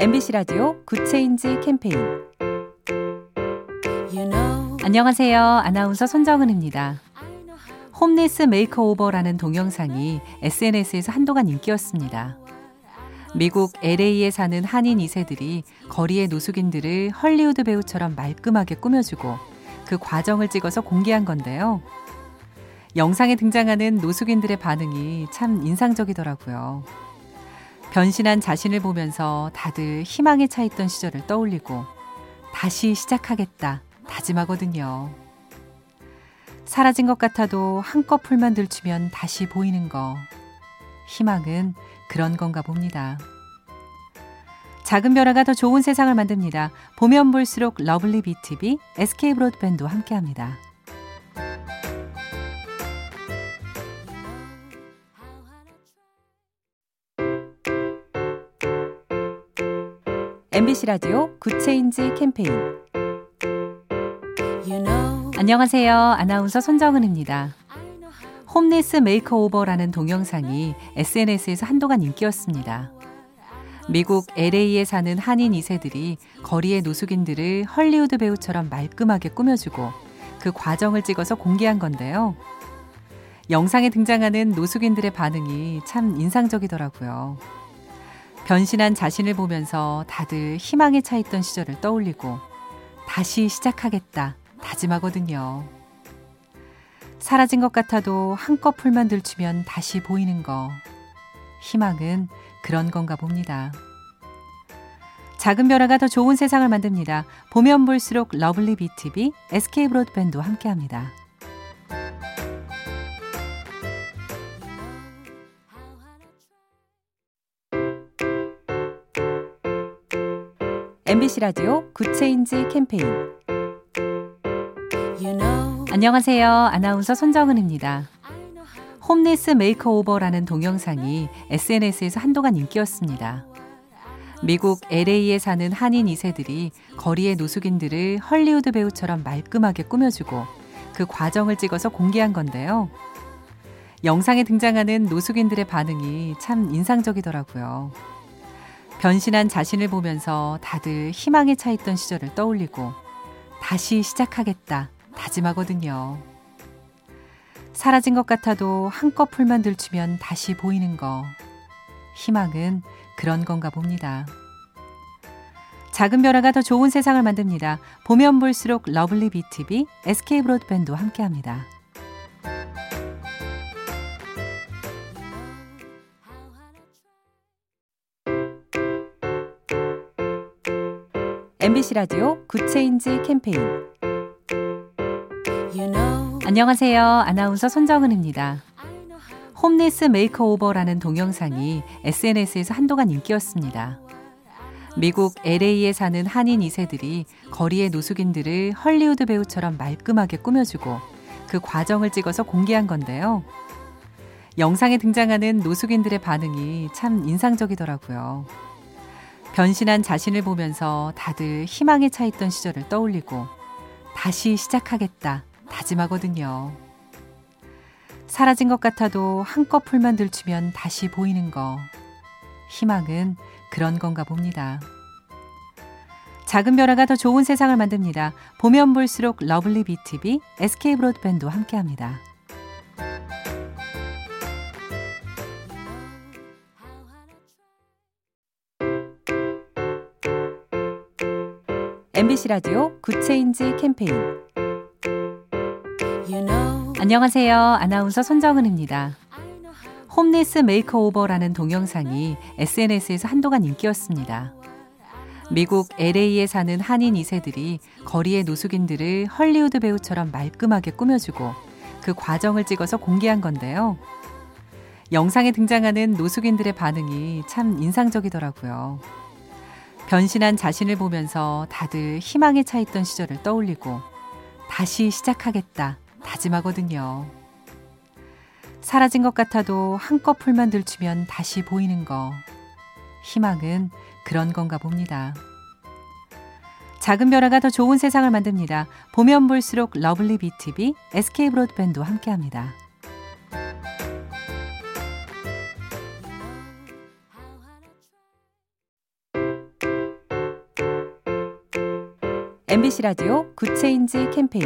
MBC 라디오 Good Change 캠페인 안녕하세요. 아나운서 손정은입니다. Homeless Makeover라는 동영상이 SNS에서 한동안 인기였습니다. 미국 LA에 사는 한인 2세들이 거리의 노숙인들을 헐리우드 배우처럼 말끔하게 꾸며주고 그 과정을 찍어서 공개한 건데요. 영상에 등장하는 노숙인들의 반응이 참 인상적이더라고요. 변신한 자신을 보면서 다들 희망에 차 있던 시절을 떠올리고 다시 시작하겠다 다짐하거든요. 사라진 것 같아도 한꺼풀만 들추면 다시 보이는 거. 희망은 그런 건가 봅니다. 작은 변화가 더 좋은 세상을 만듭니다. 보면 볼수록 러블리 BTV, SK 브로드밴드와 함께합니다. MBC 라디오 Good Change 캠페인 you know. 안녕하세요. 아나운서 손정은입니다. Homeless Makeover라는 동영상이 SNS에서 한동안 인기였습니다. 미국 LA에 사는 한인 2세들이 거리의 노숙인들을 헐리우드 배우처럼 말끔하게 꾸며주고 그 과정을 찍어서 공개한 건데요. 영상에 등장하는 노숙인들의 반응이 참 인상적이더라고요. 변신한 자신을 보면서 다들 희망에 차 있던 시절을 떠올리고 다시 시작하겠다 다짐하거든요. 사라진 것 같아도 한꺼풀만 들추면 다시 보이는 거. 희망은 그런 건가 봅니다. 작은 변화가 더 좋은 세상을 만듭니다. 보면 볼수록 러블리 BTV, SK 브로드밴드와 함께합니다. MBC 라디오 Good Change 캠페인 you know. 안녕하세요. 아나운서 손정은입니다. Homeless Makeover라는 동영상이 SNS에서 한동안 인기였습니다. 미국 LA에 사는 한인 2세들이 거리의 노숙인들을 헐리우드 배우처럼 말끔하게 꾸며주고 그 과정을 찍어서 공개한 건데요. 영상에 등장하는 노숙인들의 반응이 참 인상적이더라고요. 변신한 자신을 보면서 다들 희망에 차 있던 시절을 떠올리고 다시 시작하겠다 다짐하거든요. 사라진 것 같아도 한꺼풀만 들추면 다시 보이는 거. 희망은 그런 건가 봅니다. 작은 변화가 더 좋은 세상을 만듭니다. 보면 볼수록 러블리 BTV, SK 브로드밴드와 함께합니다. MBC 라디오 Good Change 캠페인 you know. 안녕하세요. 아나운서 손정은입니다. Homeless Makeover라는 동영상이 SNS에서 한동안 인기였습니다. 미국 LA에 사는 한인 2세들이 거리의 노숙인들을 헐리우드 배우처럼 말끔하게 꾸며주고 그 과정을 찍어서 공개한 건데요. 영상에 등장하는 노숙인들의 반응이 참 인상적이더라고요. 변신한 자신을 보면서 다들 희망에 차 있던 시절을 떠올리고 다시 시작하겠다 다짐하거든요. 사라진 것 같아도 한꺼풀만 들추면 다시 보이는 거. 희망은 그런 건가 봅니다. 작은 변화가 더 좋은 세상을 만듭니다. 보면 볼수록 러블리 BTV, SK 브로드밴드와 함께합니다. MBC 라디오 Good Change 캠페인 you know. 안녕하세요. 아나운서 손정은입니다. Homeless Makeover라는 동영상이 SNS에서 한동안 인기였습니다. 미국 LA에 사는 한인 2세들이 거리의 노숙인들을 헐리우드 배우처럼 말끔하게 꾸며주고 그 과정을 찍어서 공개한 건데요. 영상에 등장하는 노숙인들의 반응이 참 인상적이더라고요. 변신한 자신을 보면서 다들 희망에 차 있던 시절을 떠올리고 다시 시작하겠다 다짐하거든요. 사라진 것 같아도 한꺼풀만 들추면 다시 보이는 거. 희망은 그런 건가 봅니다. 작은 변화가 더 좋은 세상을 만듭니다. 보면 볼수록 러블리 BTV, SK 브로드밴드와 함께합니다. MBC 라디오 Good Change 캠페인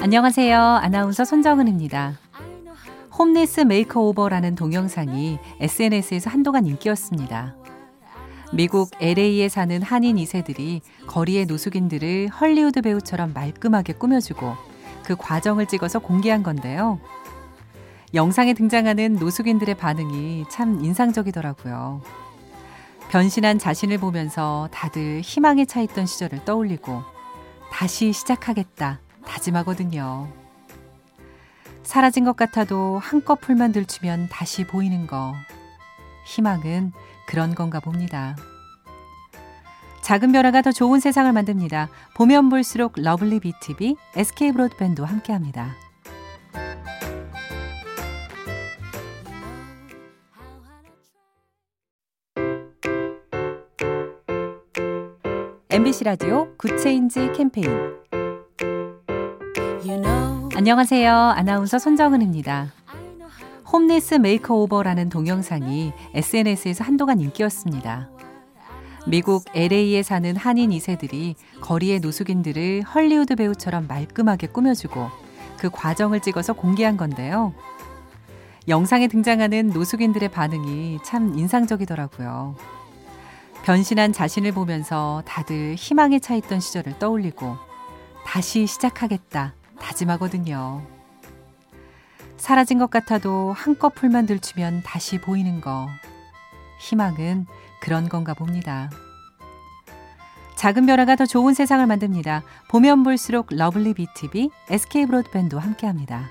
안녕하세요. 아나운서 손정은입니다. Homeless Makeover라는 동영상이 SNS에서 한동안 인기였습니다. 미국 LA에 사는 한인 2세들이 거리의 노숙인들을 헐리우드 배우처럼 말끔하게 꾸며주고 그 과정을 찍어서 공개한 건데요. 영상에 등장하는 노숙인들의 반응이 참 인상적이더라고요. 변신한 자신을 보면서 다들 희망에 차 있던 시절을 떠올리고 다시 시작하겠다 다짐하거든요. 사라진 것 같아도 한꺼풀만 들추면 다시 보이는 거. 희망은 그런 건가 봅니다. 작은 변화가 더 좋은 세상을 만듭니다. 보면 볼수록 러블리 BTV, SK 브로드밴드와 함께합니다. MBC 라디오 Good Change 캠페인 you know. 안녕하세요. 아나운서 손정은입니다. Homeless Makeover라는 동영상이 SNS에서 한동안 인기였습니다. 미국 LA에 사는 한인 2세들이 거리의 노숙인들을 헐리우드 배우처럼 말끔하게 꾸며주고 그 과정을 찍어서 공개한 건데요. 영상에 등장하는 노숙인들의 반응이 참 인상적이더라고요. 변신한 자신을 보면서 다들 희망에 차 있던 시절을 떠올리고 다시 시작하겠다 다짐하거든요. 사라진 것 같아도 한꺼풀만 들추면 다시 보이는 거. 희망은 그런 건가 봅니다. 작은 변화가 더 좋은 세상을 만듭니다. 보면 볼수록 러블리 BTV, SK 브로드밴드와 함께합니다.